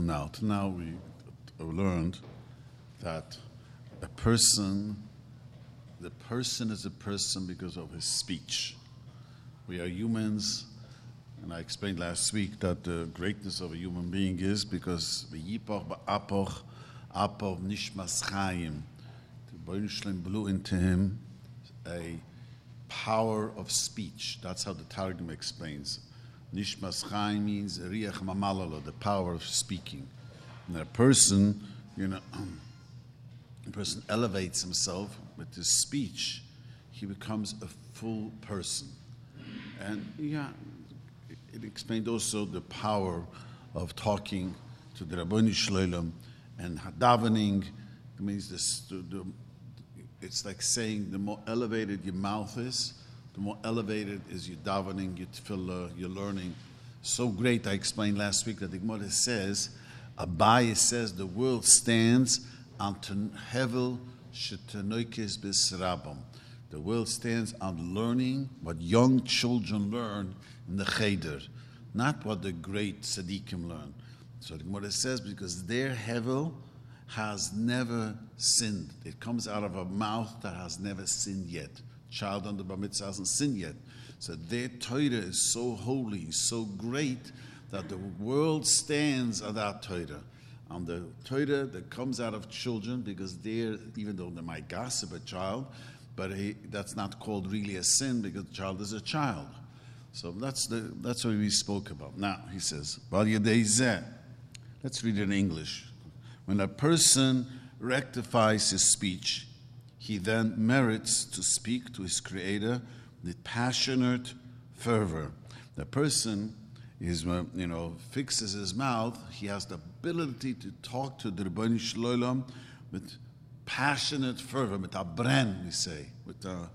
now. Till now, we learned that a person, the person is a person because of his speech. We are humans, and I explained last week that the greatness of a human being is because v'yipoch ba'apoch apoch nishmas chayim. The Boinshlim blew into him a power of speech. That's how the Targum explains. Nishmas chayim means riach mamalala, the power of speaking. And a person, you know, a person elevates himself with his speech, he becomes a full person. And yeah, it explained also the power of talking to the Rabboni Shloim and davening. It means this, the, the, it's like saying the more elevated your mouth is, the more elevated is your davening, your tefillah, your learning. So great, I explained last week that the Gemara says, Abaye says the world stands on hevel shetanoikes bisrabam. The world stands on learning what young children learn in the cheder, not what the great tzaddikim learn. So the Gemara says because their hevel has never sinned. It comes out of a mouth that has never sinned yet. Child under bar mitzvah hasn't sinned yet. So their Torah is so holy, so great that the world stands on that Torah. On the Torah that comes out of children, because they're, even though they might gossip a child, but he, that's not called really a sin because the child is a child. So that's, the, that's what we spoke about. Now, he says, let's read it in English. When a person rectifies his speech, he then merits to speak to his Creator with passionate fervor. The person is, uh, you know, fixes his mouth, he has the ability to talk to the Ribboni Shloim with passionate fervor, with a brand, we say, with a,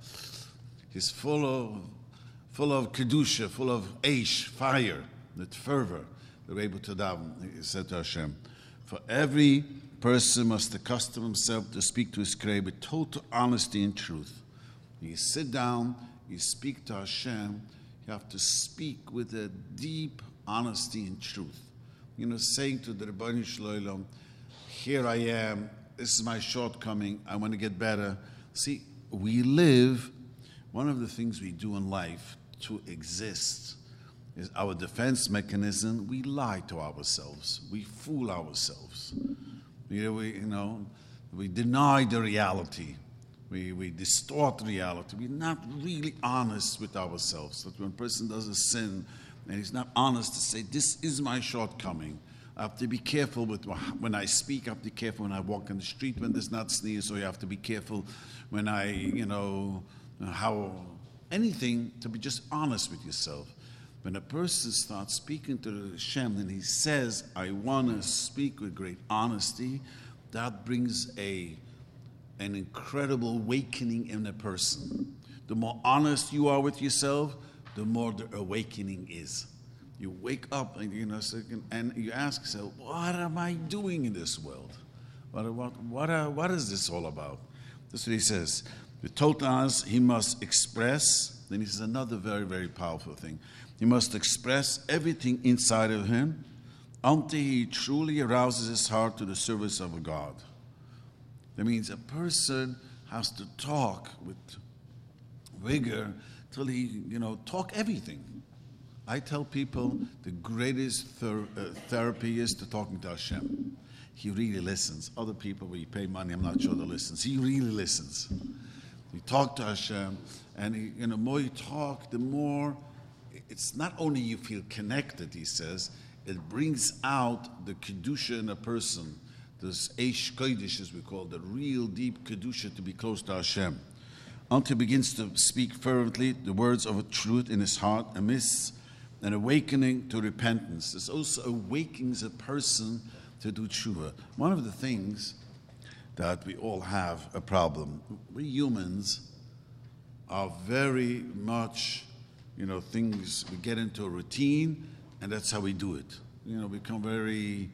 he's full of, full of kedusha, full of aish, fire, with fervor. They're able to daven. He said to Hashem, for every person must accustom himself to speak to his Creator with total honesty and truth. You sit down, you speak to Hashem, you have to speak with a deep honesty and truth. You know, saying to the Ribboni Shloim, here I am, this is my shortcoming, I want to get better. See, we live, one of the things we do in life to exist is our defense mechanism. We lie to ourselves, we fool ourselves. You we, you know, we deny the reality. We, we distort reality. We're not really honest with ourselves. That when a person does a sin and he's not honest to say, This is my shortcoming, I have to be careful with when I speak. I have to be careful when I walk in the street when there's not sneeze. So you have to be careful when I, you know, how anything to be just honest with yourself. When a person starts speaking to the Hashem and he says, "I want to speak with great honesty," that brings a an incredible awakening in a person. The more honest you are with yourself, the more the awakening is. You wake up and you know, and you ask yourself, "What am I doing in this world? What what what, uh, what is this all about?" That's what he says. The Totas he must express. Then he says another very very powerful thing. He must express everything inside of him until he truly arouses his heart to the service of a God. That means a person has to talk with vigor till he, you know, talk everything. I tell people the greatest ther- uh, therapy is to talking to Hashem. He really listens. Other people, we pay money, I'm not sure they listen. He really listens. We talk to Hashem, and he, you know, the more you talk, the more it's not only you feel connected. He says it brings out the kedusha in a person this Eish Kodesh, as we call it, the real deep Kedusha to be close to Hashem. Until begins to speak fervently the words of a truth in his heart amidst an awakening to repentance. This also awakens a person to do tshuva. One of the things that we all have a problem. We humans are very much, you know, things, we get into a routine and that's how we do it. You know, become very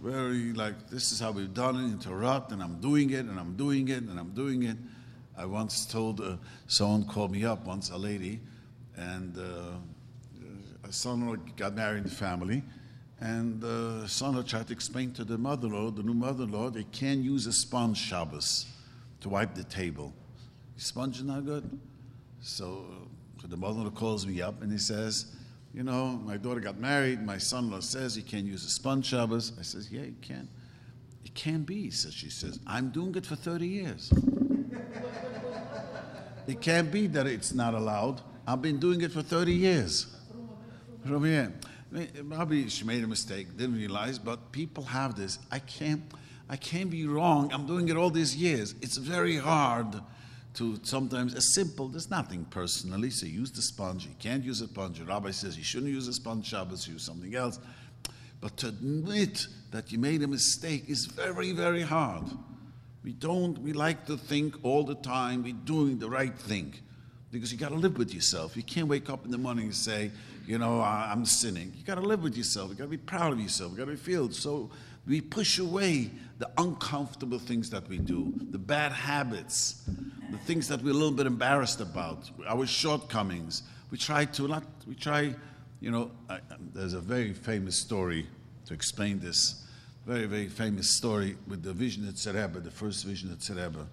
very like this is how we've done it rut, and I'm doing it, and I'm doing it, and I'm doing it. I once told uh, someone called me up once, a lady, and uh, a son got married in the family, And the son tried to explain to the mother-in-law, the new mother-in-law, they can't use a sponge Shabbos to wipe the table. Sponge is not good. So the mother-in-law calls me up and he says, you know, my daughter got married. My son-in-law says he can't use a sponge Shabbos. I says, yeah, you can. It can't be, says she says. I'm doing it for 30 years. it can't be that it's not allowed. I've been doing it for 30 years. Maybe she made a mistake, didn't realize, but people have this. I can't, I can't be wrong. I'm doing it all these years. It's very hard to sometimes a simple. There's nothing personally. So use the sponge. You can't use a sponge. The rabbi says you shouldn't use a sponge. Shabbos use something else. But to admit that you made a mistake is very, very hard. We don't. We like to think all the time we're doing the right thing because you got to live with yourself. You can't wake up in the morning and say, you know, I'm sinning. You got to live with yourself. You got to be proud of yourself. You got to feel so. We push away the uncomfortable things that we do, the bad habits, the things that we're a little bit embarrassed about, our shortcomings. We try to not. We try. You know, I, there's a very famous story to explain this. Very, very famous story with the Vizhnitzer Rebbe, the first Vizhnitzer Rebbe.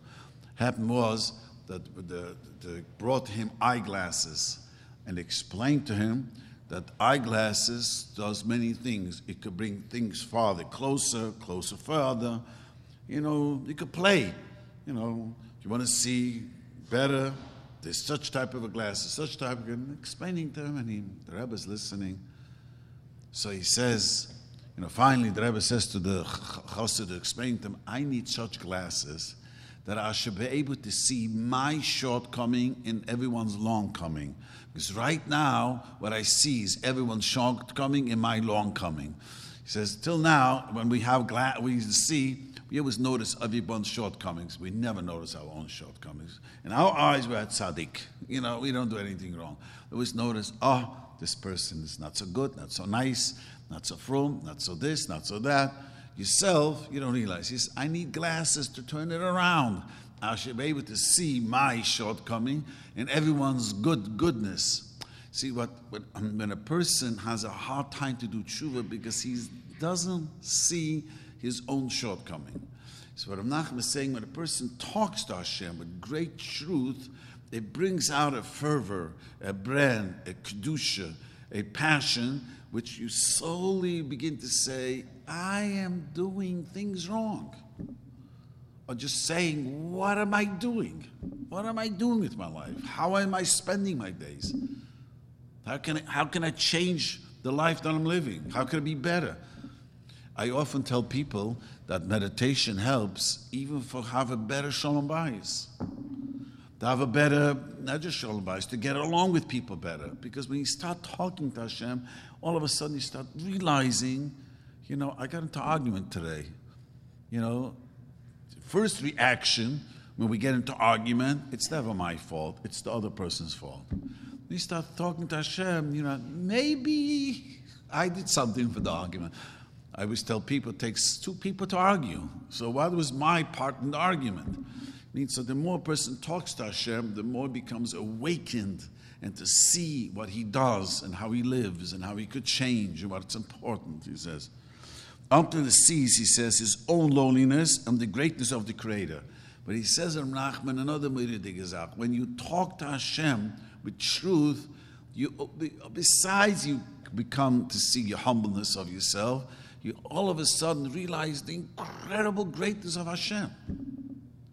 Happened was that the, the, brought him eyeglasses and explained to him that eyeglasses does many things. It could bring things farther, closer, closer, further. You know, you could play. You know, you want to see better. There's such type of a glasses, such type of and explaining to him, and he, the Rebbe's listening. So he says, you know, finally the Rebbe says to the chassid to explain to him, I need such glasses that I should be able to see my shortcoming in everyone's longcoming. Because right now, what I see is everyone's shortcoming in my longcoming. He says, till now, when we have gla- we see, we always notice everyone's shortcomings. We never notice our own shortcomings. In our eyes, we're at tzaddik. You know, we don't do anything wrong. We always notice, oh, this person is not so good, not so nice, not so frum, not so this, not so that. Yourself, you don't realize. He says, I need glasses to turn it around. I should be able to see my shortcoming and everyone's good goodness. See, what, what, um, when a person has a hard time to do tshuva because he doesn't see his own shortcoming. So what Nachman is saying, when a person talks to Hashem with great truth, it brings out a fervor, a brand, a kedusha, a passion, which you slowly begin to say, I am doing things wrong. Or just saying, What am I doing? What am I doing with my life? How am I spending my days? How can I, how can I change the life that I'm living? How can it be better? I often tell people that meditation helps even for have a better shalom bayis. To have a better, not just shalom bayis, to get along with people better. Because when you start talking to Hashem, all of a sudden you start realizing you know, I got into argument today. You know, first reaction when we get into argument, it's never my fault. It's the other person's fault. We start talking to Hashem, you know, maybe I did something for the argument. I always tell people it takes two people to argue. So what was my part in the argument? It means so the more a person talks to Hashem, the more becomes awakened and to see what he does and how he lives and how he could change and what's important, he says. The sees, he says, his own loneliness and the greatness of the Creator. But he says in Nachman, another gesagt, when you talk to Hashem with truth, you, besides you become to see your humbleness of yourself, you all of a sudden realize the incredible greatness of Hashem.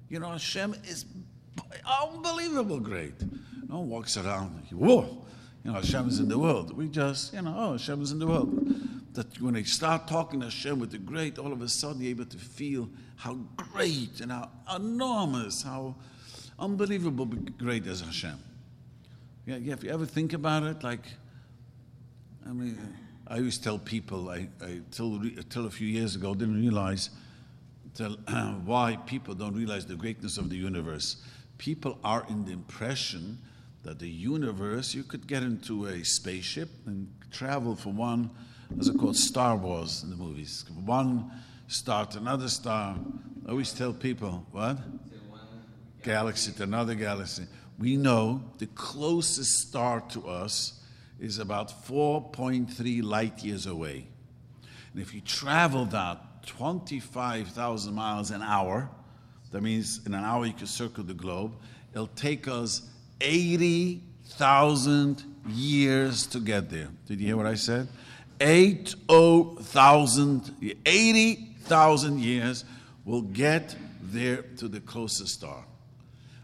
You know, Hashem is unbelievable great. No one walks around, whoa, you know, Hashem is in the world. We just, you know, oh, Hashem is in the world that when I start talking to Hashem with the great, all of a sudden you're able to feel how great and how enormous, how unbelievable great is Hashem. Yeah, yeah, if you ever think about it, like, I mean, I always tell people, I, I till, till a few years ago didn't realize till, uh, why people don't realize the greatness of the universe. People are in the impression that the universe, you could get into a spaceship and travel from one as it called Star Wars in the movies. One star to another star. I always tell people, what? Galaxy to another galaxy. We know the closest star to us is about 4.3 light years away. And if you travel that 25,000 miles an hour, that means in an hour you can circle the globe, it'll take us 80,000 years to get there. Did you hear what I said? 80,000, 80,000 years will get there to the closest star.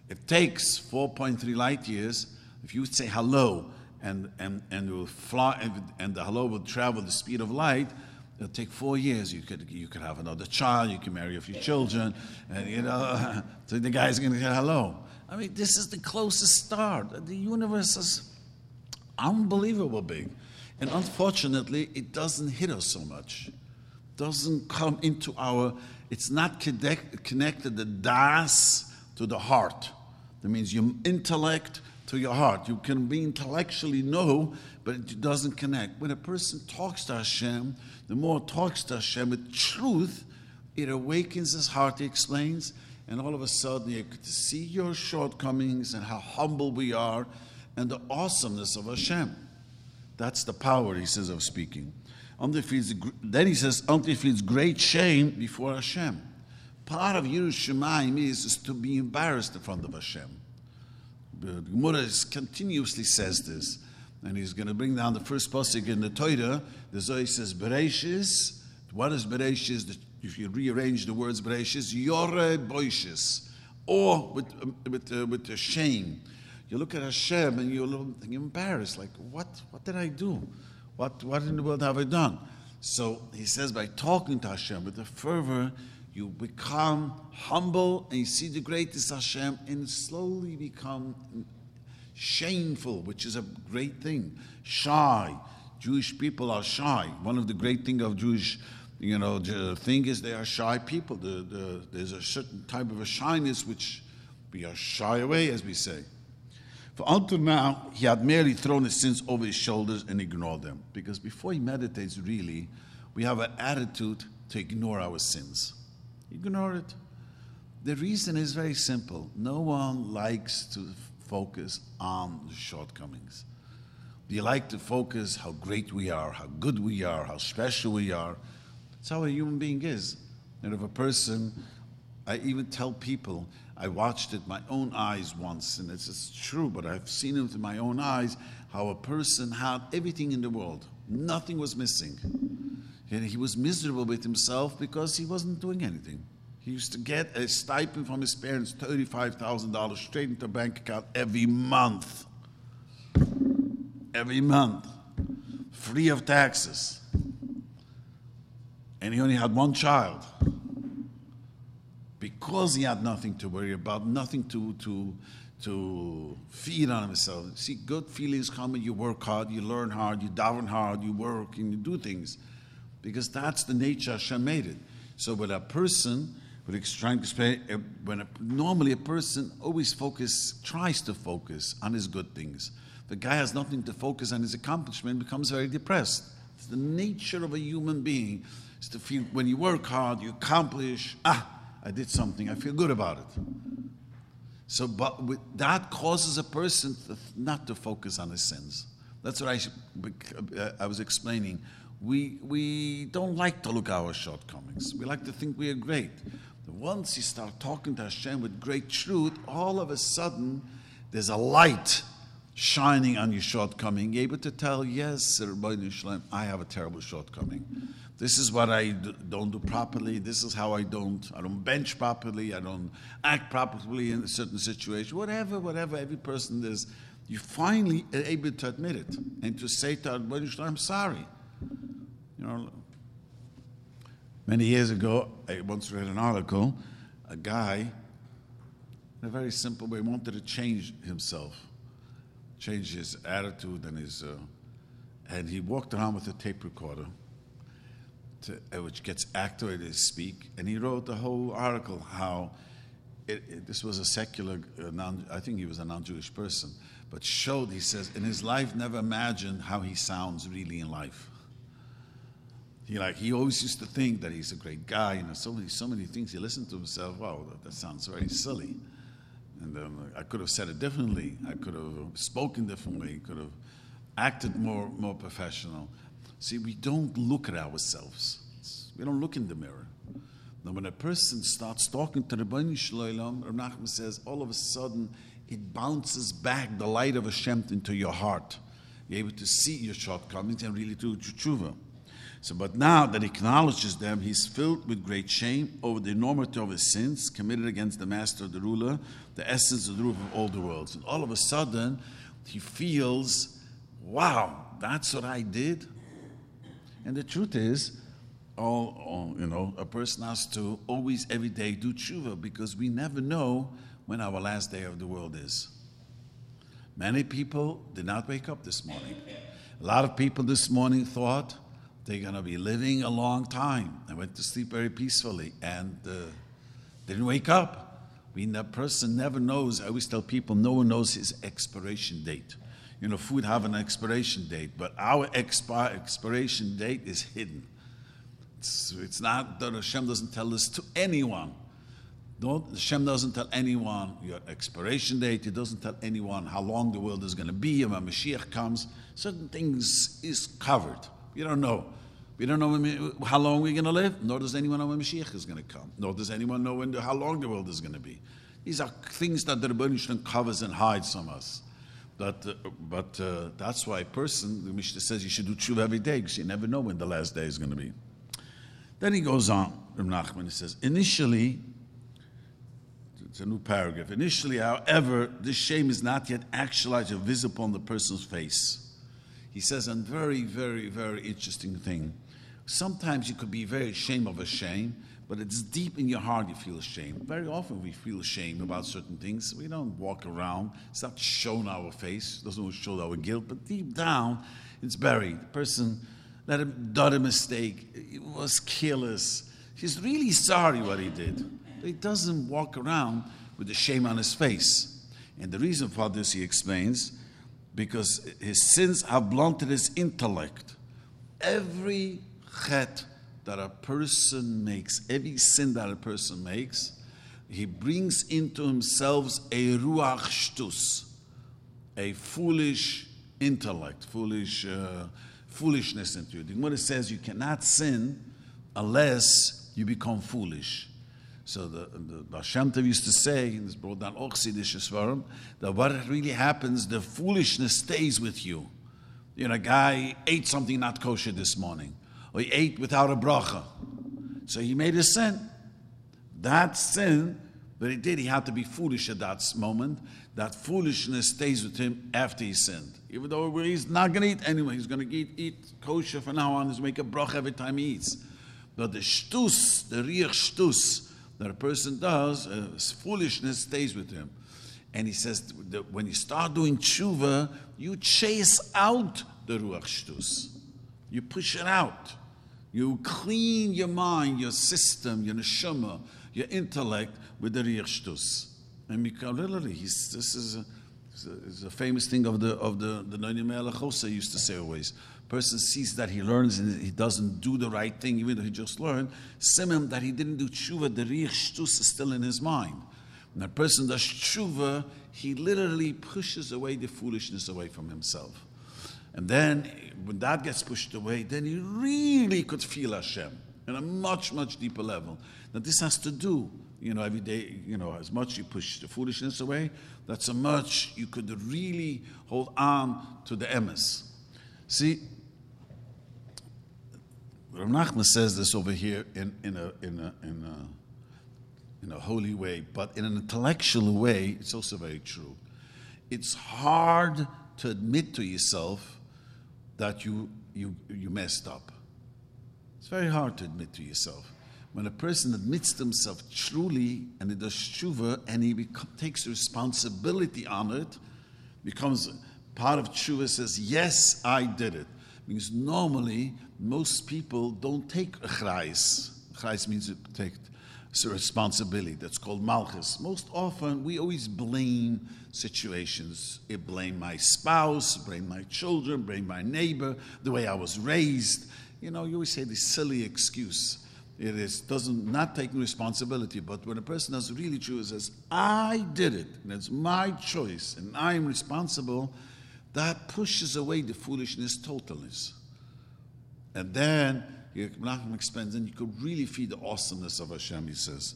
It takes 4.3 light years. If you say hello and, and, and, will fly, and, the hello will travel the speed of light, it'll take four years. You could, you could have another child, you can marry a few children, and you know, so the guy's going to get hello. I mean, this is the closest star. The universe is unbelievable big. And unfortunately, it doesn't hit us so much. Doesn't come into our, it's not connect, connected the das to the heart. That means your intellect to your heart. You can be intellectually know, but it doesn't connect. When a person talks to Hashem, the more talks to Hashem with truth, it awakens his heart, he explains, and all of a sudden you to see your shortcomings and how humble we are and the awesomeness of Hashem. That's the power, he says, of speaking. Feels, Then he says, he feels great shame before Hashem. Part of yiras Shamayim is, is to be embarrassed in front of Hashem. The Gemara continuously says this, and he's going to bring down the first pasuk in the Torah. The Zohar says, Bereshis. What is Bereshis? If you rearrange the words Bereshis, Yore Boishis, or with, with, uh, with a shame you look at Hashem and you're embarrassed, like, what, what did I do? What, what in the world have I done? So he says, by talking to Hashem with a fervor, you become humble and you see the greatest Hashem and slowly become shameful, which is a great thing. Shy. Jewish people are shy. One of the great things of Jewish you know, the thing is they are shy people. The, the, there's a certain type of a shyness which we are shy away, as we say. For until now, he had merely thrown his sins over his shoulders and ignored them. Because before he meditates, really, we have an attitude to ignore our sins. Ignore it. The reason is very simple no one likes to focus on shortcomings. We like to focus how great we are, how good we are, how special we are. That's how a human being is. And if a person, I even tell people, I watched it my own eyes once, and it's, true, but I've seen it with my own eyes how a person had everything in the world, nothing was missing. And he was miserable with himself because he wasn't doing anything. He used to get a stipend from his parents, $35,000 straight into bank account every month. Every month. Free of taxes. And he only had one child because he had nothing to worry about, nothing to, to, to feed on himself. See, good feelings come when you work hard, you learn hard, you daven hard, you work, and you do things. Because that's the nature Hashem made it. So when a person, with trying to uh, when a, normally a person always focus, tries to focus on his good things. The guy has nothing to focus on his accomplishment, becomes very depressed. It's the nature of a human being is to feel when you work hard, you accomplish, ah, I did something, I feel good about it. So, but with, that causes a person to, not to focus on his sins. That's what I, uh, I was explaining. We, we don't like to look at our shortcomings. We like to think we are great. But once you start talking to Hashem with great truth, all of a sudden there's a light shining on your shortcoming, able to tell, yes, I have a terrible shortcoming. This is what I don't do properly. This is how I don't. I don't bench properly. I don't act properly in a certain situation. Whatever, whatever. Every person is. You finally are able to admit it and to say to I'm sorry. You know. Many years ago, I once read an article. A guy, in a very simple way, wanted to change himself, change his attitude and his. Uh, and he walked around with a tape recorder to, uh, which gets activated to speak. And he wrote the whole article how it, it, this was a secular, uh, non, I think he was a non Jewish person, but showed, he says, in his life, never imagined how he sounds really in life. He like he always used to think that he's a great guy, you know, so many so many things. He listened to himself. Wow, that, that sounds very silly. And um, I could have said it differently. I could have spoken differently. Could have acted more more professional. See, we don't look at ourselves. We don't look in the mirror. Now, when a person starts talking to Bani Shloilam, Rav Nachman says, all of a sudden, it bounces back the light of Hashem into your heart. You're able to see your shortcomings and really do tshuva. So, but now that he acknowledges them, he's filled with great shame over the enormity of his sins committed against the master, the ruler, the essence of the roof of all the worlds. And all of a sudden, he feels, wow, that's what I did. And the truth is, all, all, you know, a person has to always, every day, do tshuva because we never know when our last day of the world is. Many people did not wake up this morning. A lot of people this morning thought they're going to be living a long time. They went to sleep very peacefully and uh, didn't wake up. I mean, that person never knows. I always tell people no one knows his expiration date. You know, food have an expiration date, but our expi- expiration date is hidden. It's, it's not that Hashem doesn't tell this to anyone. Don't, Hashem doesn't tell anyone your expiration date. He doesn't tell anyone how long the world is going to be and when Mashiach comes. Certain things is covered. We don't know. We don't know when, how long we're going to live, nor does anyone know when Mashiach is going to come, nor does anyone know when how long the world is going to be. These are things that the Rebbeinu covers and hides from us. But, uh, but uh, that's why a person, the Mishnah says you should do tshuva every day because you never know when the last day is going to be. Then he goes on, Reb Nachman, he says, initially, it's a new paragraph. Initially, however, this shame is not yet actualized or visible on the person's face. He says a very, very, very interesting thing. Sometimes you could be very ashamed of a shame, but it's deep in your heart you feel ashamed. Very often we feel ashamed about certain things. We don't walk around. It's not shown our face. It doesn't show our guilt, but deep down, it's buried. The person him done a mistake. He was careless. He's really sorry what he did. But he doesn't walk around with the shame on his face. And the reason for this, he explains, because his sins have blunted his intellect. Every chet that a person makes, every sin that a person makes, he brings into himself a ruach shtus, a foolish intellect, foolish. Uh, foolishness into you. The Gemara says you cannot sin unless you become foolish. So the, the, Hashem used to say, in this brought down Svarim, that what really happens, the foolishness stays with you. You know, a guy ate something not kosher this morning, or he ate without a bracha. So he made a sin. That sin that he did, he had to be foolish at that moment. That foolishness stays with him after he sinned. Even though he's not going to eat anyway, he's going to eat, eat kosher from now on. He's make a brach every time he eats. But the shtus, the riach shtus that a person does, uh, foolishness stays with him. And he says that when you start doing tshuva, you chase out the ruach shtus. You push it out. You clean your mind, your system, your neshama, your intellect with the shtus. And literally, he's, this is. A, it's a famous thing of the of the the Noini used to say always. Person sees that he learns and he doesn't do the right thing, even though he just learned. Simim that he didn't do tshuva, the riach is still in his mind. When a person does tshuva, he literally pushes away the foolishness away from himself. And then when that gets pushed away, then he really could feel Hashem on a much, much deeper level. Now this has to do you know, every day, you know, as much you push the foolishness away, that's how much you could really hold on to the emes. See, Rav Nachman says this over here in, in, a, in, a, in, a, in a holy way, but in an intellectual way, it's also very true. It's hard to admit to yourself that you, you, you messed up. It's very hard to admit to yourself when a person admits to himself truly and he does tshuva and he takes responsibility on it, becomes part of tshuva, says, Yes, I did it. Because normally, most people don't take chrais. Chrais means to take responsibility. That's called malchus. Most often, we always blame situations. I blame my spouse, blame my children, blame my neighbor, the way I was raised. You know, you always say this silly excuse. It is doesn't not taking responsibility, but when a person does really true says, I did it, and it's my choice, and I am responsible, that pushes away the foolishness totally. And then Menachem explains, and you could really feel the awesomeness of Hashem, he says.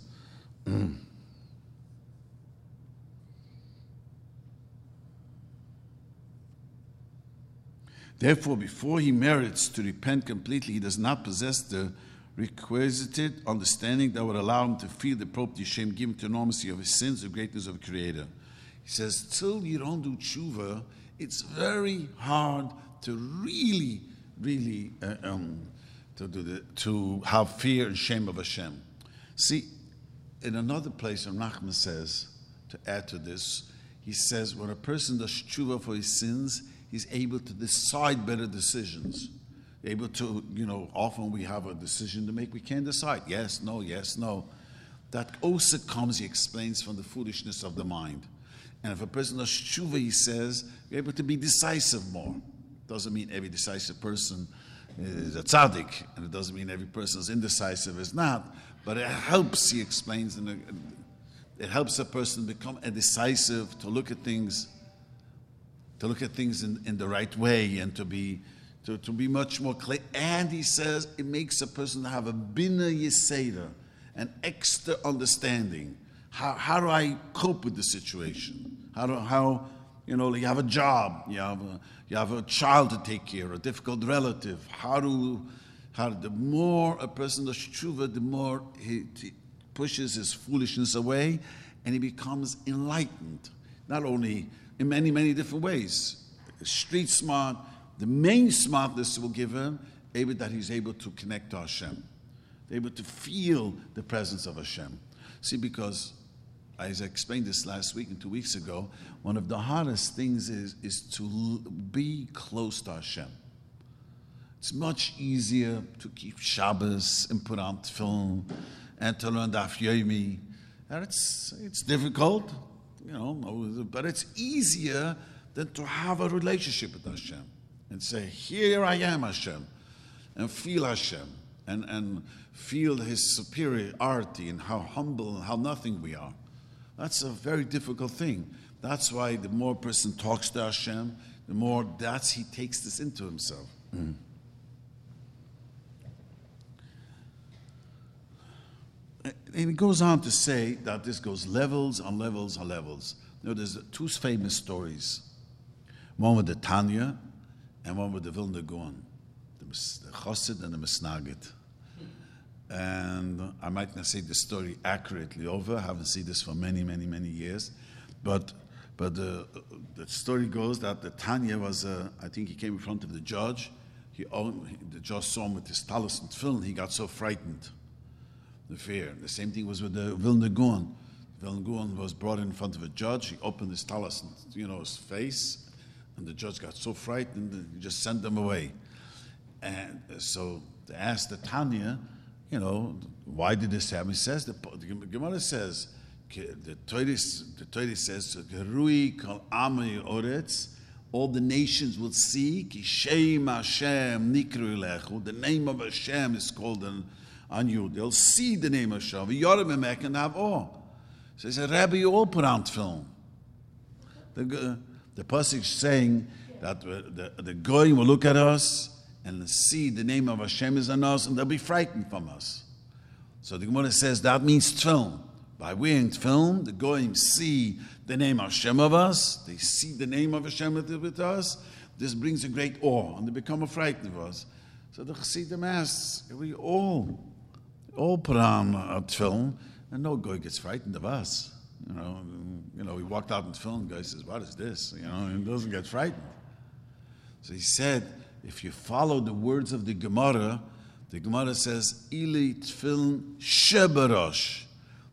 Therefore, before he merits to repent completely, he does not possess the requisite understanding that would allow him to feel the appropriate shame given to enormity of his sins, the greatness of the Creator. He says, till you don't do tshuva, it's very hard to really, really uh, um, to do the, to have fear and shame of Hashem. See, in another place, Nachman says, to add to this, he says, when a person does tshuva for his sins, he's able to decide better decisions. Able to, you know, often we have a decision to make, we can't decide yes, no, yes, no. That also comes, he explains, from the foolishness of the mind. And if a person does tshuva, he says, you're able to be decisive more. Doesn't mean every decisive person is a tzaddik, and it doesn't mean every person is indecisive is not, but it helps, he explains, and it helps a person become a decisive, to look at things, to look at things in, in the right way, and to be to, to be much more clear. And he says it makes a person have a bina yiseda, an extra understanding. How, how do I cope with the situation? How do how you know you have a job, you have a, you have a child to take care, a difficult relative. How do how the more a person does tshuva, the more he, he pushes his foolishness away, and he becomes enlightened. Not only in many many different ways, street smart. The main smartness will give him able that he's able to connect to Hashem, able to feel the presence of Hashem. See, because I explained this last week and two weeks ago, one of the hardest things is, is to be close to Hashem. It's much easier to keep Shabbos and put on tefillin and to learn Daf Yomi. And it's, it's difficult, you know, but it's easier than to have a relationship with Hashem and say, Here I am, Hashem, and feel Hashem and, and feel His superiority and how humble and how nothing we are. That's a very difficult thing. That's why the more a person talks to Hashem, the more that's he takes this into himself. Mm. And he goes on to say that this goes levels on levels on levels. You know, there's two famous stories. One with the Tanya and one with the Vilna Gaon, the, Chassid and the Misnagid. And I might not say the story accurately over. I haven't seen this for many, many, many years. But, but the, the story goes that the Tanya was, uh, I think he came in front of the judge. He the judge saw him with his talus and tefillin. He got so frightened, the fear. The same thing was with the Vilna Gaon. Vilna Gaon was brought in front of a judge. He opened his talus, and, you know, his face, and the judge got so frightened, he just sent them away. And so they asked the Tanya, you know, why did this happen? He says, the, the Gemara says, the Torah, the Torah says, all the nations will see, Shem Hashem nikru the name of Hashem is called on, on you. They'll see the name of Hashem. Yorim and have awe. So he said, Rabbi, you all put on tefillin. The, the passage saying that the, the Goyim will look at us and see the name of Hashem is on us, and they'll be frightened from us. So the Gemara says that means tefillin. By wearing tefillin, the goyim see the name of Hashem of us. They see the name of Hashem with us. This brings a great awe, and they become frightened of us. So the Chassidim asks, we all, all put on a tefillin, and no goy gets frightened of us. You know, you know, we walked out in tefillin, guy says, "What is this?" You know, and doesn't get frightened. So he said, if you follow the words of the Gemara, the Gemara says, Ili tefillin shebarosh.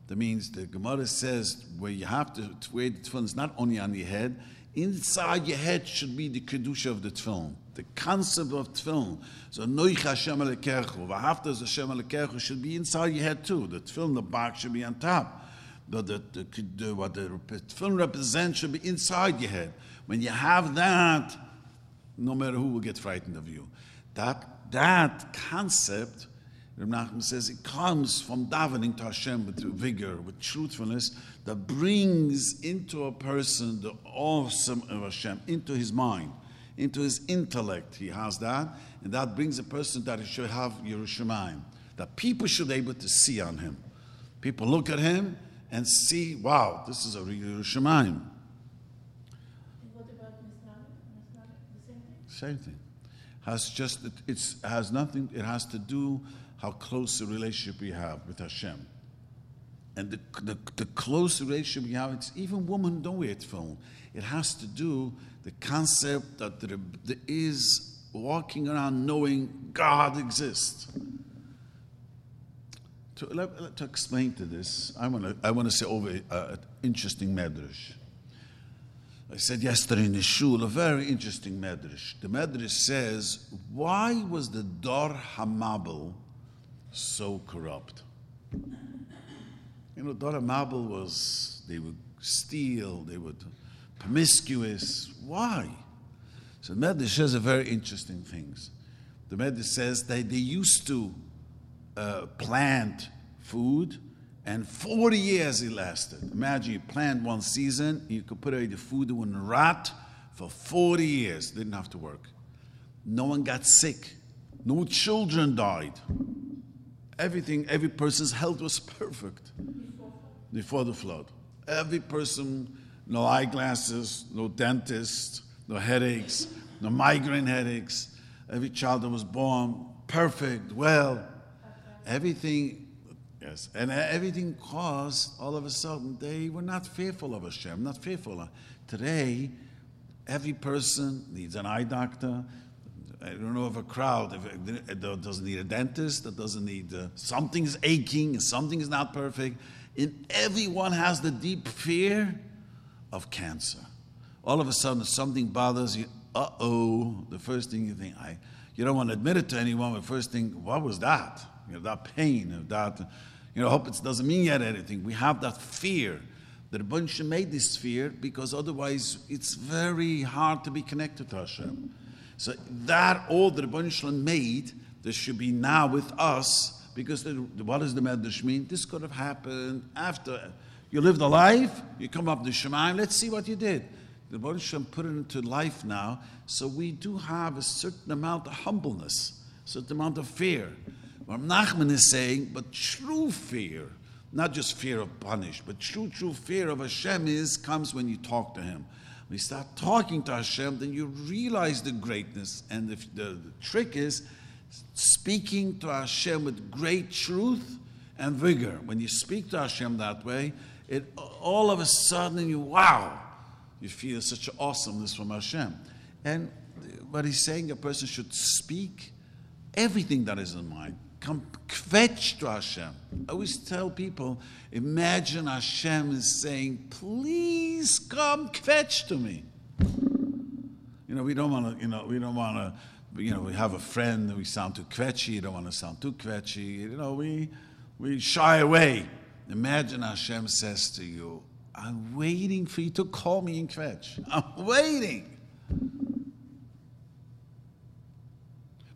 That means the Gemara says where you have to wear the tefillin is not only on your head, inside your head should be the kedusha of the tefillin, the concept of tefillin. So noich Hashem alekechu, v'haftas Hashem alekechu should be inside your head too. The tefillin, the box should be on top. The, the, the, the, what the tefillin represents should be inside your head. When you have that, no matter who will get frightened of you. That, that concept, Reb Nachman says, it comes from davening to Hashem with vigor, with truthfulness, that brings into a person the awesome of Hashem, into his mind, into his intellect. He has that, and that brings a person that he should have yiras Shamayim, that people should be able to see on him. People look at him and see, wow, this is a Yerushalayim. What about Misnah? Misnah, the same thing? Has just it it's, has nothing. It has to do how close a relationship we have with Hashem. And the, the, the close relationship we have, it's even women don't wear tefillin. It has to do the concept that there, there is walking around knowing God exists. To, to explain to this, I want to I want to say over an interesting medrash. I said yesterday in the shul, a very interesting medrash. The medrash says, why was the Dor Hamabul so corrupt? You know, Dor Hamabul was, they would steal, they would promiscuous. Why? So the medrash says a very interesting things. The medrash says that they used to uh, plant food, and 40 years it lasted. Imagine you plant one season, you could put away the food, it wouldn't rot for 40 years. Didn't have to work. No one got sick. No children died. Everything, every person's health was perfect before the flood. Every person, no eyeglasses, no dentist, no headaches, no migraine headaches. Every child that was born perfect, well. Everything, yes, and everything caused all of a sudden they were not fearful of Hashem, not fearful. Today, every person needs an eye doctor. I don't know of a crowd if it, it doesn't need a dentist, that doesn't need uh, something's aching, something is not perfect. And everyone has the deep fear of cancer. All of a sudden, something bothers you. Uh oh! The first thing you think, I, you don't want to admit it to anyone. But first thing, what was that? You know, that pain, that. You know, hope it doesn't mean yet anything. We have that fear. The Rebbeinu made this fear because otherwise it's very hard to be connected to Hashem. So that all the Rebbeinu made, there should be now with us because the, what does the Medrash mean? This could have happened after you lived a life, you come up to Shemaim, let's see what you did. The Rebbeinu put it into life now, so we do have a certain amount of humbleness, a certain amount of fear. What Nachman is saying, but true fear, not just fear of punish, but true, true fear of Hashem is comes when you talk to Him. When you start talking to Hashem, then you realize the greatness. And the, the, the trick is speaking to Hashem with great truth and vigor. When you speak to Hashem that way, it all of a sudden you wow, you feel such awesomeness from Hashem. And what he's saying, a person should speak everything that is in mind. Come to Hashem. I always tell people, imagine Hashem is saying, please come kvetch to me. You know, we don't want to, you know, we don't want to, you know, we have a friend, we sound too kvetchy, you don't want to sound too kvetchy. You know, we, we shy away. Imagine Hashem says to you, I'm waiting for you to call me in kvetch. I'm waiting.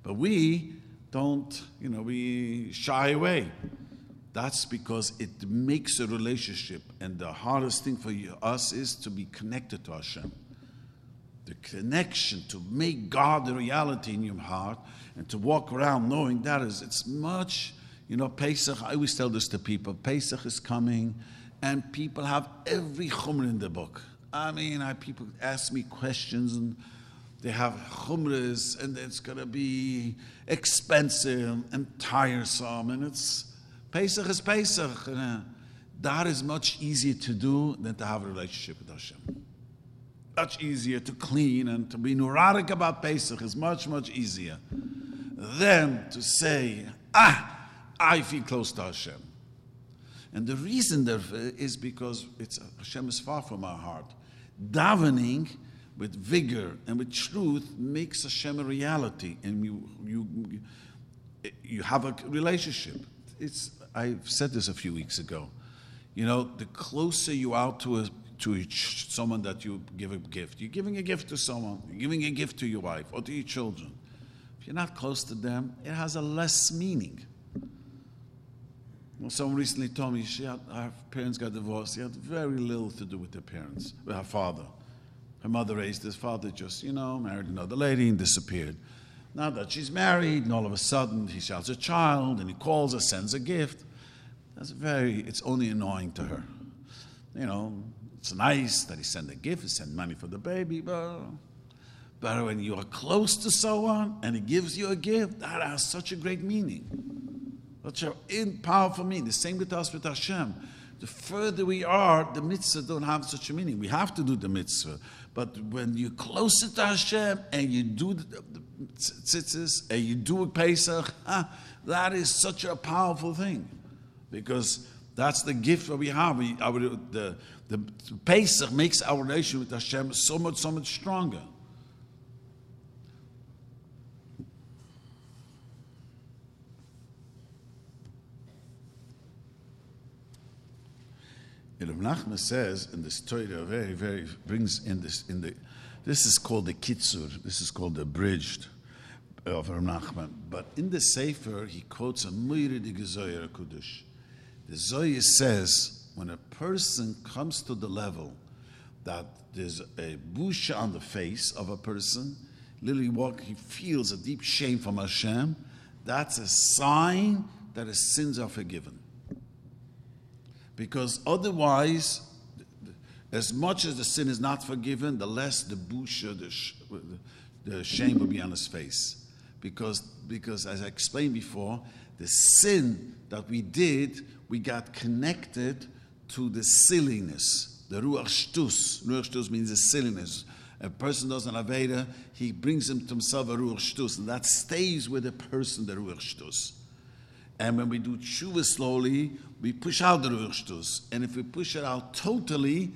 But we don't, you know, we shy away. That's because it makes a relationship, and the hardest thing for you, us is to be connected to Hashem. The connection to make God the reality in your heart and to walk around knowing that is, it's much, you know, Pesach, I always tell this to people Pesach is coming, and people have every chumrah in the book. I mean, I, people ask me questions and they have chumras and it's going to be expensive and tiresome and it's Pesach is Pesach. And, uh, that is much easier to do than to have a relationship with Hashem. Much easier to clean and to be neurotic about Pesach is much, much easier than to say, ah, I feel close to Hashem. And the reason is because it's, Hashem is far from our heart. Davening with vigor and with truth makes Hashem a reality, and you you you have a relationship. It's I said this a few weeks ago. You know, the closer you are to a, to each, someone that you give a gift, you're giving a gift to someone, you're giving a gift to your wife or to your children. If you're not close to them, it has a less meaning. Someone recently told me she had, her parents got divorced. She had very little to do with their parents, with her father. Her mother raised his father, just, you know, married another lady and disappeared. Now that she's married, and all of a sudden he shouts a child and he calls her, sends a gift. That's very, it's only annoying to her. You know, it's nice that he sent a gift, he sent money for the baby, but, but when you are close to someone and he gives you a gift, that has such a great meaning. Such a powerful meaning. The same with us with Hashem. The further we are, the mitzvah don't have such a meaning. We have to do the mitzvah. But when you're closer to Hashem and you do tzitzis and you do a Pesach, that is such a powerful thing. Because that's the gift that we have. We, our, the, the Pesach makes our relation with Hashem so much, so much stronger. Rav Nachman says in this Torah, very, very brings in this in the. This is called the Kitzur. This is called the abridged of Rav Nachman. But in the Sefer, he quotes a Muirid Zohar Kudush. The Zohar says when a person comes to the level that there's a busha on the face of a person, literally walk, he feels a deep shame from Hashem. That's a sign that his sins are forgiven. Because otherwise, as much as the sin is not forgiven, the less the busha, the, sh- the shame will be on his face. Because, because, as I explained before, the sin that we did, we got connected to the silliness, the ruach shtus. Ruach shtus means the silliness. A person does an aveda, he brings him to himself a ruach shtus, and that stays with the person, the ruach shtus. And when we do tshuva slowly, we push out the ruach shtus. And if we push it out totally,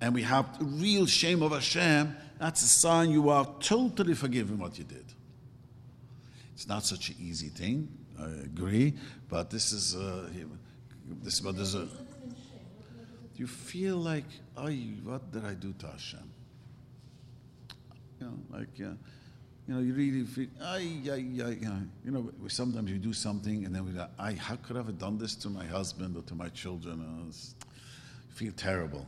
and we have real shame of Hashem, that's a sign you are totally forgiven what you did. It's not such an easy thing, I agree, but this is uh, this. But there's a. You feel like, oh, what did I do to Hashem? You know, like. Uh, you know, you really feel, ay, ay, ay, you know, sometimes you do something and then we go, ay, how could I have done this to my husband or to my children? Uh, you feel terrible.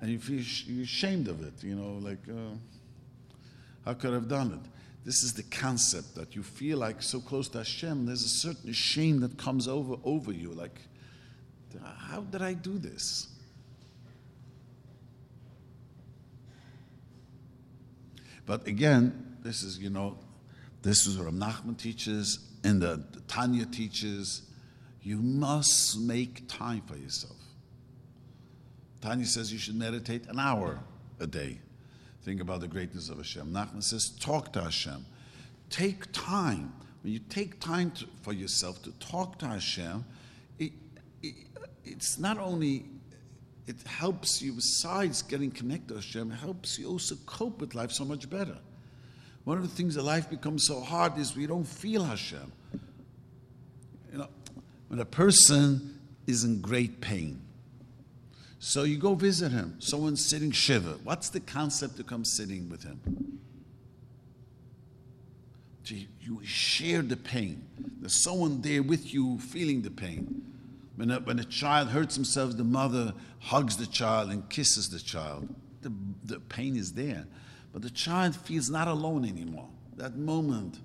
And you feel you're ashamed of it, you know, like, uh, how could I have done it? This is the concept that you feel like so close to Hashem, there's a certain shame that comes over, over you, like, how did I do this? But again, this is, you know, this is what Nachman teaches, and the, the Tanya teaches. You must make time for yourself. Tanya says you should meditate an hour a day. Think about the greatness of Hashem. Nachman says, talk to Hashem. Take time. When you take time to, for yourself to talk to Hashem, it, it, it's not only it helps you besides getting connected to Hashem, it helps you also cope with life so much better. One of the things that life becomes so hard is we don't feel Hashem. You know, when a person is in great pain, so you go visit him. Someone's sitting shiva. What's the concept to come sitting with him? You share the pain. There's someone there with you feeling the pain. When a, when a child hurts themselves, the mother hugs the child and kisses the child. The, the pain is there. But the child feels not alone anymore. That moment,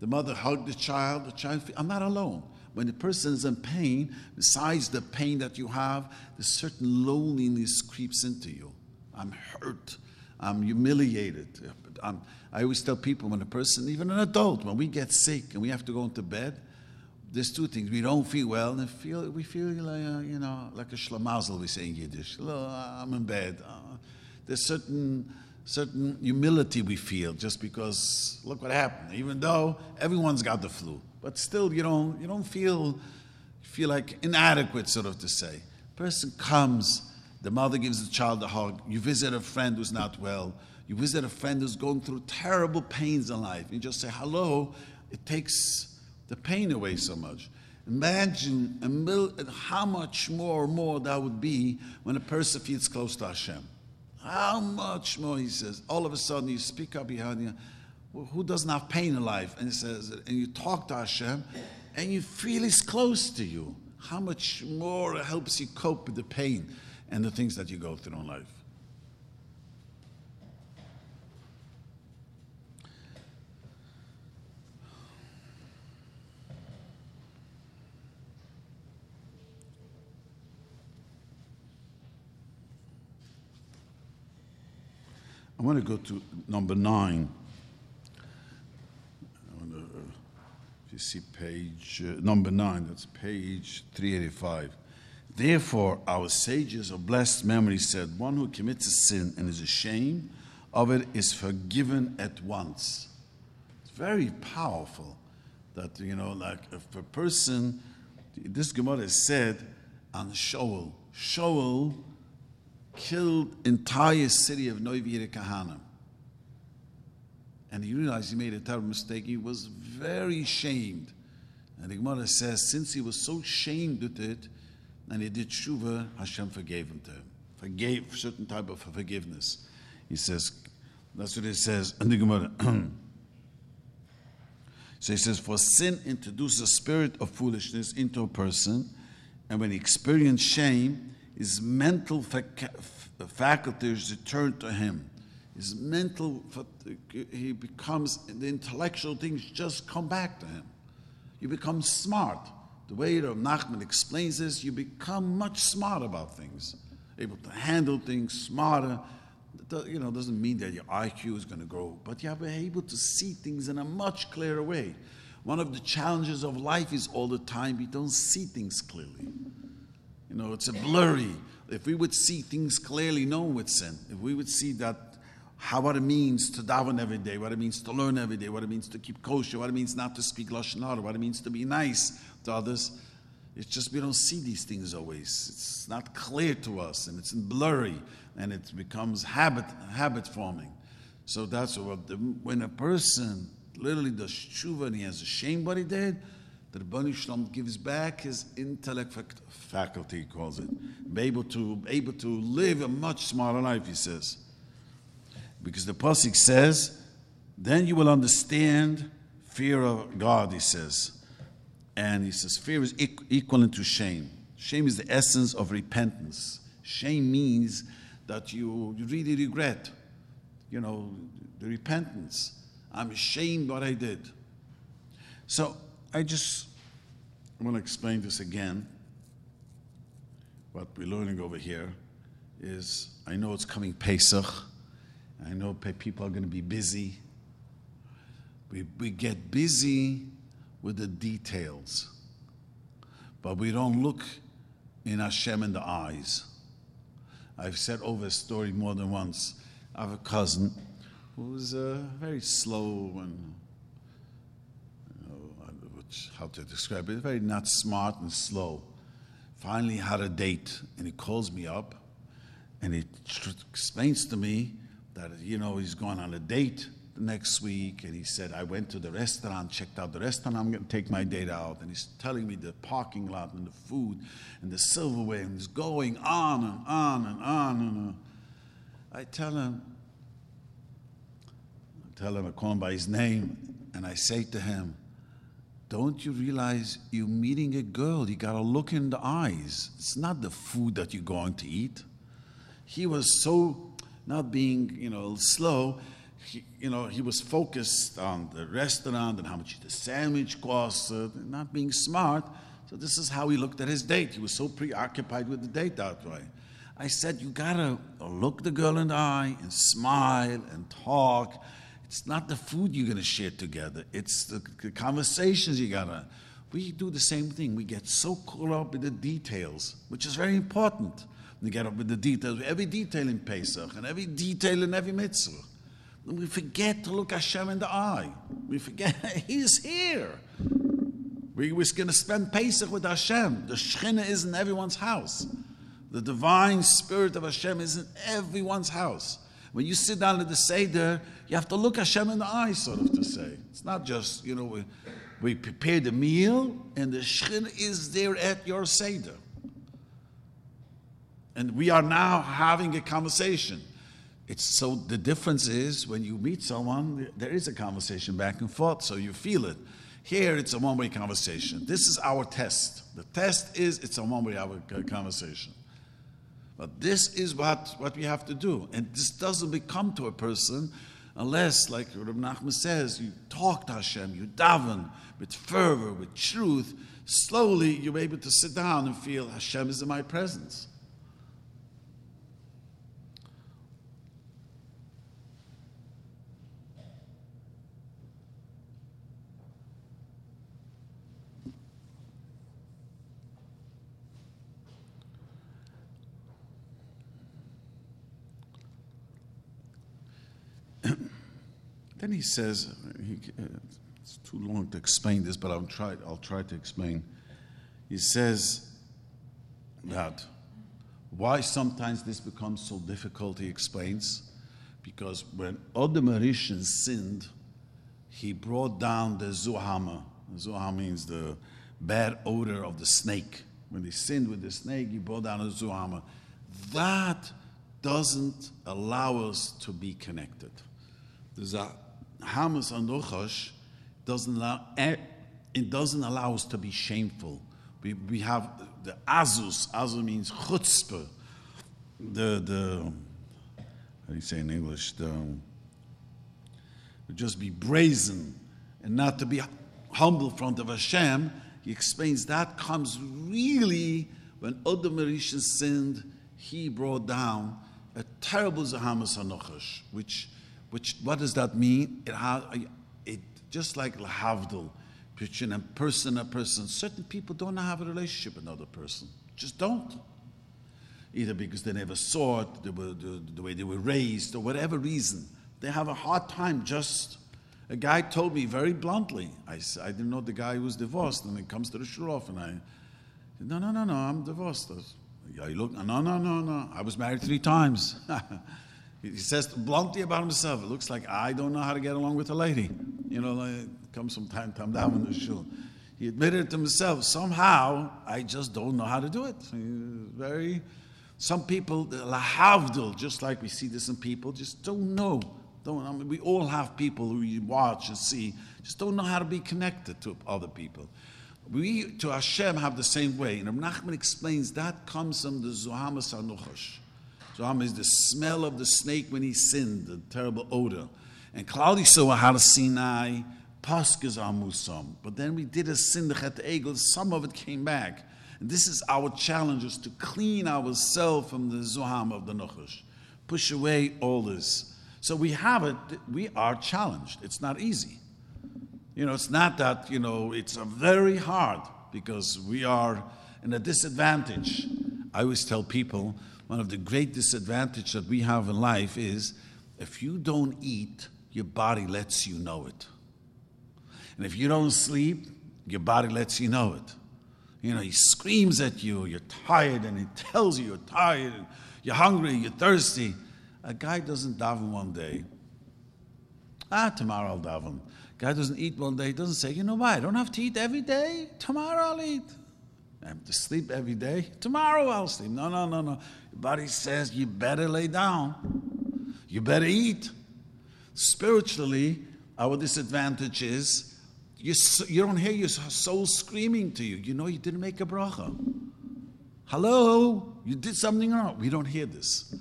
the mother hugged the child, the child feels, I'm not alone. When the person is in pain, besides the pain that you have, a certain loneliness creeps into you. I'm hurt. I'm humiliated. I'm, I always tell people when a person, even an adult, when we get sick and we have to go into bed, there's two things. We don't feel well, and feel, we feel like, a, you know, like a schlamazel, we say in Yiddish. I'm in bed. Uh, there's certain certain humility we feel just because look what happened. Even though everyone's got the flu, but still you don't you don't feel feel like inadequate, sort of to say. Person comes, the mother gives the child a hug. You visit a friend who's not well. You visit a friend who's going through terrible pains in life. You just say hello. It takes the pain away so much. Imagine mil- how much more and more that would be when a person feels close to Hashem. How much more, he says. All of a sudden, you speak up behind you. Well, who doesn't have pain in life? And he says, and you talk to Hashem, and you feel He's close to you. How much more helps you cope with the pain and the things that you go through in life. I want to go to number nine. You see page uh, number nine, that's page 385. Therefore, our sages of blessed memory said, One who commits a sin and is ashamed of it is forgiven at once. It's very powerful that, you know, like if a person, this Gemara said on Shaul, Shaul killed entire city of Noivir Kahana. And he realized he made a terrible mistake. He was very shamed. And the Gemara says, since he was so shamed with it, and he did tshuva, Hashem forgave him to him. Forgave certain type of forgiveness. He says, that's what it says in the Gemara. so he says, for sin introduces a spirit of foolishness into a person, and when he experiences shame, his mental fac- faculties return to him. His mental, he becomes, the intellectual things just come back to him. You become smart. The way Rav Nachman explains this, you become much smarter about things, able to handle things smarter. You know, doesn't mean that your IQ is going to grow, but you are able to see things in a much clearer way. One of the challenges of life is all the time we don't see things clearly. You know, it's a blurry. If we would see things clearly, no one would sin. If we would see that how what it means to daven every day, what it means to learn every day, what it means to keep kosher, what it means not to speak lashon hara, what it means to be nice to others. It's just we don't see these things always. It's not clear to us, and it's blurry, and it becomes habit habit forming. So that's what when a person literally does tshuva and he has a shame what he did, the Rebbeinu Shalom gives back his intellect faculty, he calls it, be able to able to live a much smarter life. He says. Because the Pasuk says, then you will understand fear of God, he says. And he says, fear is equivalent to shame. Shame is the essence of repentance. Shame means that you, you really regret, you know, the repentance. I'm ashamed what I did. So I just want to explain this again. What we're learning over here is I know it's coming Pesach. I know people are going to be busy. We, we get busy with the details, but we don't look in Hashem in the eyes. I've said over a story more than once. I have a cousin who was uh, very slow and how to describe it, very not smart and slow. Finally had a date, and he calls me up, and he tr- explains to me that, you know, he's going on a date the next week. And he said, I went to the restaurant, checked out the restaurant, I'm going to take my date out. And he's telling me the parking lot and the food and the silverware, and he's going on and on and on. And uh, I tell him, I tell him, I call him by his name, and I say to him, don't you realize you're meeting a girl? You got to look in the eyes. It's not the food that you're going to eat. He was so not being, you know, slow. He, you know, he was focused on the restaurant and how much the sandwich cost, uh, not being smart. So this is how he looked at his date. He was so preoccupied with the date that way. I said, you gotta look the girl in the eye and smile and talk. It's not the food you're gonna share together. It's the, the conversations you gotta. We do the same thing. We get so caught up in the details, which is very important. We get up with the details, every detail in Pesach and every detail in every mitzvah. And we forget to look Hashem in the eye. We forget He's here. We are going to spend Pesach with Hashem. The Shekhinah is in everyone's house. The divine spirit of Hashem is in everyone's house. When you sit down at the Seder, you have to look Hashem in the eye, sort of to say. It's not just, you know, we, we prepare the meal and the Shekhinah is there at your Seder. And we are now having a conversation. It's so the difference is when you meet someone, there is a conversation back and forth, so you feel it. Here, it's a one way conversation. This is our test. The test is it's a one way conversation. But this is what, what we have to do. And this doesn't become to a person unless, like Rabbi Nachman says, you talk to Hashem, you daven with fervor, with truth. Slowly, you're able to sit down and feel Hashem is in my presence. Then he says, he, it's too long to explain this, but I'll try, I'll try to explain. He says that why sometimes this becomes so difficult, he explains, because when Adam Rishon sinned, he brought down the Zuhama. Zuhama means the bad odor of the snake. When he sinned with the snake, he brought down the Zuhama. That doesn't allow us to be connected. There's a Hamas Anochash doesn't allow eh, it doesn't allow us to be shameful. We, we have the azus. Azus means chutzpah. The the how do you say in English? The just be brazen and not to be humble in front of Hashem. He explains that comes really when Adam Rishon sinned. He brought down a terrible zahamas hanochash, which which what does that mean? It has it just like lahavdil, between a person a person. Certain people don't have a relationship with another person, just don't. Either because they never saw it, they were, the, the way they were raised, or whatever reason, they have a hard time. Just a guy told me very bluntly. I, I didn't know the guy was divorced, and he comes to the shul and I, said, no, no, no, no, I'm divorced. You look, no, no, no, no. I was married three times. He says bluntly about himself, it looks like I don't know how to get along with a lady. You know, like, comes from time to time in the shul. He admitted to himself, somehow, I just don't know how to do it. Very, some people, lahavdil, just like we see this in people, just don't know. Don't, I mean, we all have people who you watch and see, just don't know how to be connected to other people. We, to Hashem, have the same way. And Ibn Nachman explains that comes from the Zohamas Anuchash. Zoham is the smell of the snake when he sinned, the terrible odor. And Claudia saw how to Sinai, Paskas Amusam. But then we did a sin, the Egel, some of it came back. And this is our challenge, is to clean ourselves from the Zoham of the Nuchash. Push away all this. So we have it, we are challenged. It's not easy. You know, it's not that, you know, it's very hard because we are in a disadvantage. I always tell people one of the great disadvantages that we have in life is if you don't eat, your body lets you know it. And if you don't sleep, your body lets you know it. You know, he screams at you, you're tired, and he tells you you're tired, and you're hungry, you're thirsty. A guy doesn't daven one day. Ah, tomorrow I'll daven. Guy doesn't eat one day, He doesn't say, you know why? I don't have to eat every day. Tomorrow I'll eat. I have to sleep every day. Tomorrow I'll sleep. No, no, no, no. Your body says you better lay down. You better eat. Spiritually, our disadvantage is you, you don't hear your soul screaming to you. You know you didn't make a bracha. Hello, you did something wrong. We don't hear this.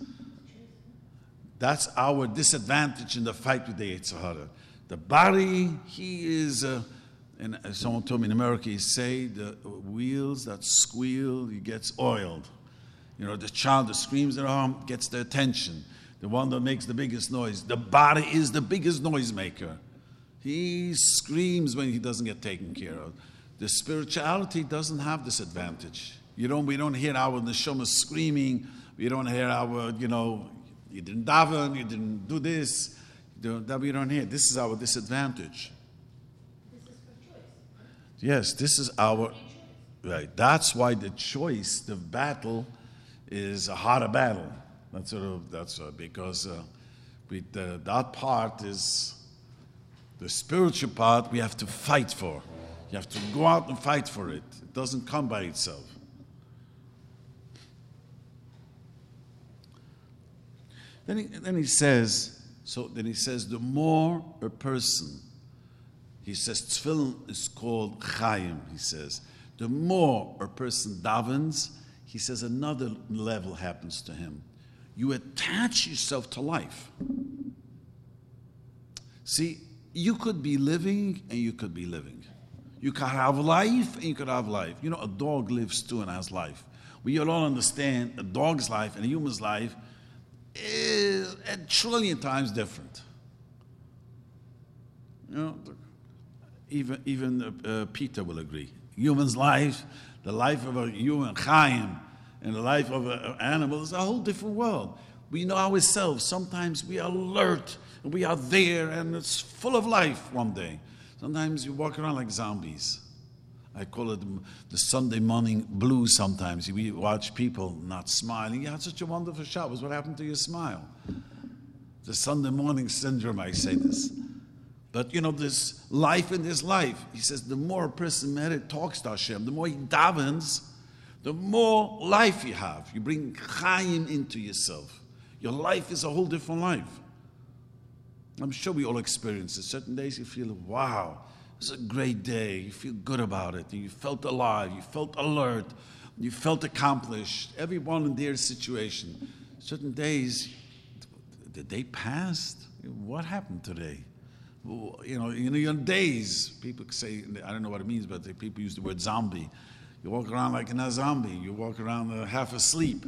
That's our disadvantage in the fight with the Yetzer Hara. The body, he is. And someone told me in America, he say the wheels that squeal, he gets oiled. You know, the child that screams at home gets the attention. The one that makes the biggest noise. The body is the biggest noisemaker. He screams when he doesn't get taken care of. The spirituality doesn't have this advantage. You don't, we don't hear our neshama screaming. We don't hear our, you know, you didn't daven, you didn't do this. That we don't hear. This is our disadvantage. Yes, this is our right. That's why the choice, the battle, is a harder battle. That's sort of that's uh, because uh, we, uh, that part is the spiritual part. We have to fight for. You have to go out and fight for it. It doesn't come by itself. Then he, then he says, so then he says, the more a person he says tefillin is called chayim. He says the more a person davens, he says another level happens to him. You attach yourself to life. See, you could be living and you could be living. You could have life and you could have life. You know, a dog lives too and has life. We all understand a dog's life and a human's life is a trillion times different. You know, even, even uh, Peter will agree. Human's life, the life of a human, Chaim, and the life of an animal is a whole different world. We know ourselves. Sometimes we are alert and we are there and it's full of life one day. Sometimes you walk around like zombies. I call it the Sunday morning blues sometimes. We watch people not smiling. You had such a wonderful Shabbos. What happened to your smile? The Sunday morning syndrome, I say this. But you know, this life in this life, he says, the more a person merit talks to Hashem, the more he davens, the more life you have. You bring Chaim into yourself. Your life is a whole different life. I'm sure we all experience it. Certain days you feel, wow, it's a great day. You feel good about it. You felt alive. You felt alert. You felt accomplished. Everyone in their situation. Certain days, the day passed. What happened today? You know, you know, days, people say, I don't know what it means, but people use the word zombie. You walk around like in a zombie. You walk around uh, half asleep.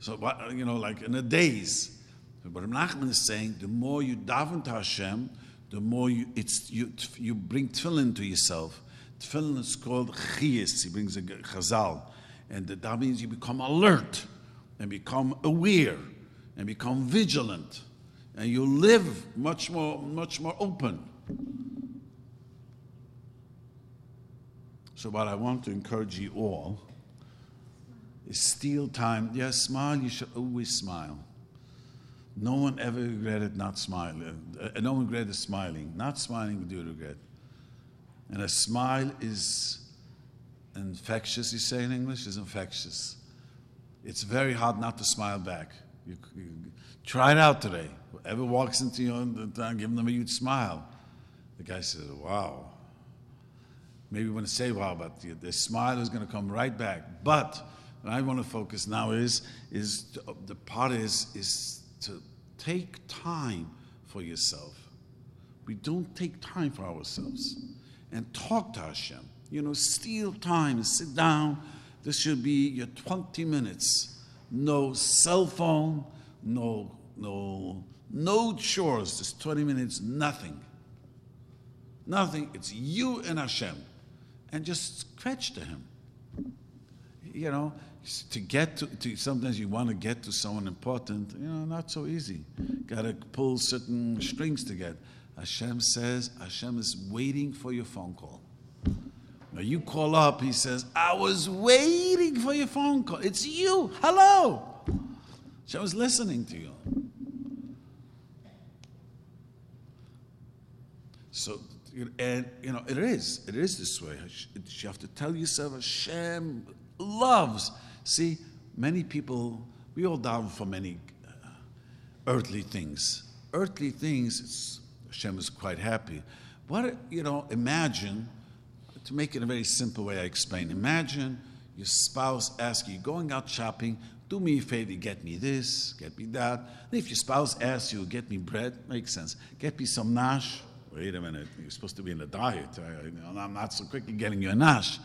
So, you know, like in a daze. But Nachman is saying, the more you daven to Hashem, the more you, it's, you, you bring tefillin to yourself. Tefillin is called chiyas. He brings a chazal. And that means you become alert and become aware and become vigilant. And you live much more, much more open. So, what I want to encourage you all is steal time. Yes, smile, you should always smile. No one ever regretted not smiling. Uh, no one regretted smiling. Not smiling, we do regret. And a smile is infectious, you say in English, is infectious. It's very hard not to smile back. You, you, try it out today. Whoever walks into you and give them a huge smile. The guy says, wow. Maybe you want to say wow, but the, the smile is going to come right back. But what I want to focus now is, is the part is, is to take time for yourself. We don't take time for ourselves. And talk to Hashem. You know, steal time, and sit down. This should be your 20 minutes. No cell phone, no, no, no chores. Just 20 minutes, nothing. Nothing. It's you and Hashem. And just scratch to Him. You know, to get to, to, sometimes you want to get to someone important, you know, not so easy. Got to pull certain strings to get. Hashem says, Hashem is waiting for your phone call. Now you call up, he says, I was waiting for your phone call. It's you. Hello. Hashem was listening to you. So, and you know, it is. It is this way. You have to tell yourself, Hashem loves See, many people, we all down for many uh, earthly things. Earthly things, Hashem is quite happy. What, you know, imagine, to make it a very simple way I explain, imagine your spouse asks you, going out shopping, do me a favor, get me this, get me that. And if your spouse asks you, get me bread, makes sense. Get me some nash. Wait a minute, you're supposed to be in a diet. I, am not so quick in getting you a nash.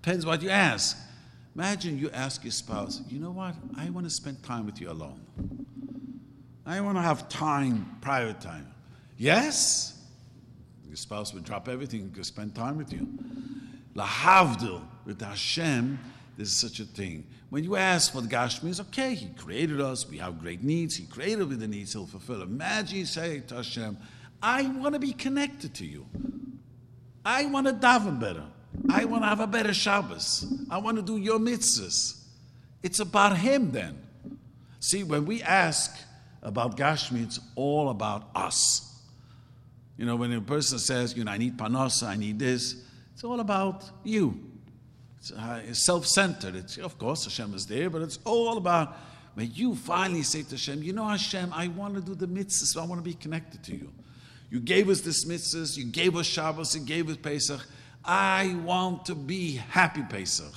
Depends what you ask. Imagine you ask your spouse, you know what? I want to spend time with you alone. I want to have time, private time. Yes? Your spouse would drop everything to spend time with you. Lahavdil, with Hashem, there's such a thing. When you ask for the Gashmi, okay, He created us, we have great needs, He created with the needs, He'll fulfill. Imagine you say to Hashem, I want to be connected to you. I want to daven better. I want to have a better Shabbos. I want to do your mitzvahs. It's about Him then. See, when we ask about Gashmi, it's all about us. You know, when a person says, you know, I need parnassa, I need this, it's all about you. It's, uh, it's self-centered. It's, of course, Hashem is there, but it's all about when you finally say to Hashem, you know, Hashem, I want to do the mitzvahs, so I want to be connected to you. You gave us this mitzvahs, you gave us Shabbos, you gave us Pesach. I want to be happy Pesach.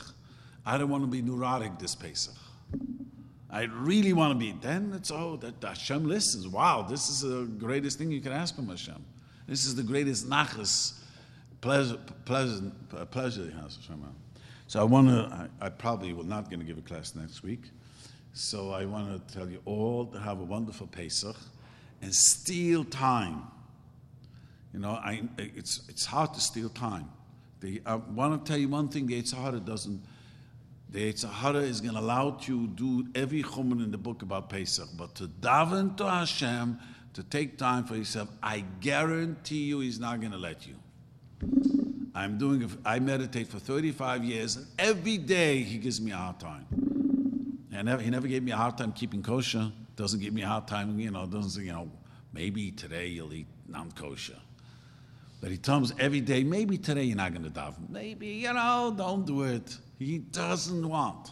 I don't want to be neurotic this Pesach. I really want to be. Then it's oh that Hashem listens. Wow, this is the greatest thing you can ask from Hashem. This is the greatest nachas, pleasure, pleasant, uh, pleasure he has So I want to. I, I probably will not going to give a class next week. So I want to tell you all to have a wonderful Pesach and steal time. You know, I, it's, it's hard to steal time. The, I want to tell you one thing the Yetzer Hara doesn't, The Yetzer Hara is going to allow you to do every chumrah in the book about Pesach, but to daven to Hashem, to take time for yourself, I guarantee you He's not going to let you. I'm doing, I meditate for 35 years, and every day He gives me a hard time. And never, He never gave me a hard time keeping kosher. Doesn't give me a hard time, you know, doesn't you know, maybe today you'll eat non kosher. But he tells every day, maybe today you're not going to daven. Maybe, you know, don't do it. He doesn't want.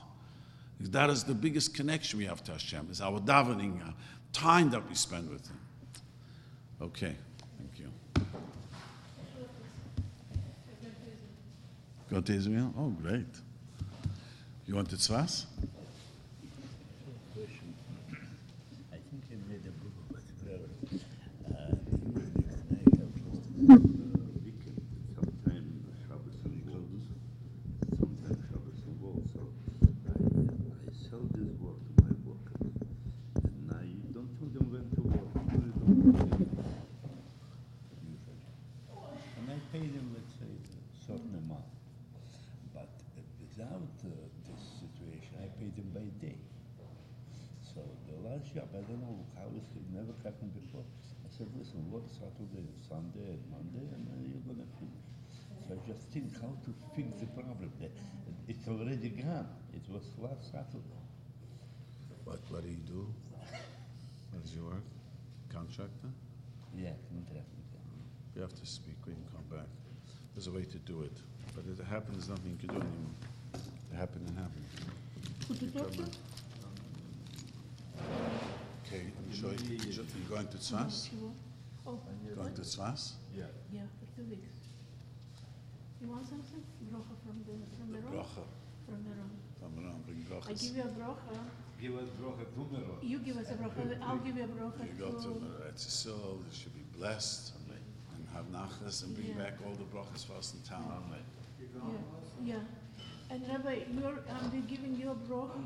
That is the biggest connection we have to Hashem, is our davening, uh, time that we spend with Him. Okay, thank you. Go to Israel? Oh, great. You want the Tzfas? I think I made a book about it. Uh, I have just weekend, sometime Shabbos and Walls, sometime Shabbos and Walls. So I, I sell this work to my workers, and I don't tell them when to work. Usually don't tell them. Usually. And I pay them, let's say, a certain amount. But uh, without uh, this situation, I pay them by day. So the last job, I don't know how it never happened before. I said, listen, work Saturday, Sunday, and Monday, and then you're gonna finish. So I just think how to fix the problem. The- It's already gone. It was last Saturday. What, what do you do? What is your work? Contractor? Yeah, contract. You have to speak when you come back. There's a way to do it. But if it happens, nothing you can do anymore. It happened and happened. Who to talk to? Okay, I'm sure you, you going to Tzfas? Oh, Going to Tzfas? Yeah. yeah, for two weeks. You want something? Brocha from the, from the room? Bracha. From the room. From around, bring I give you a brocha, Give us brocha numero. you give us a brocha, I'll give you a brocha You go to to, Eretz Yisrael, you should be blessed and have nachas and bring Yeah. back all the brochas for us in town. yeah, yeah. And Rabbi, you're, I'm be giving you a brocha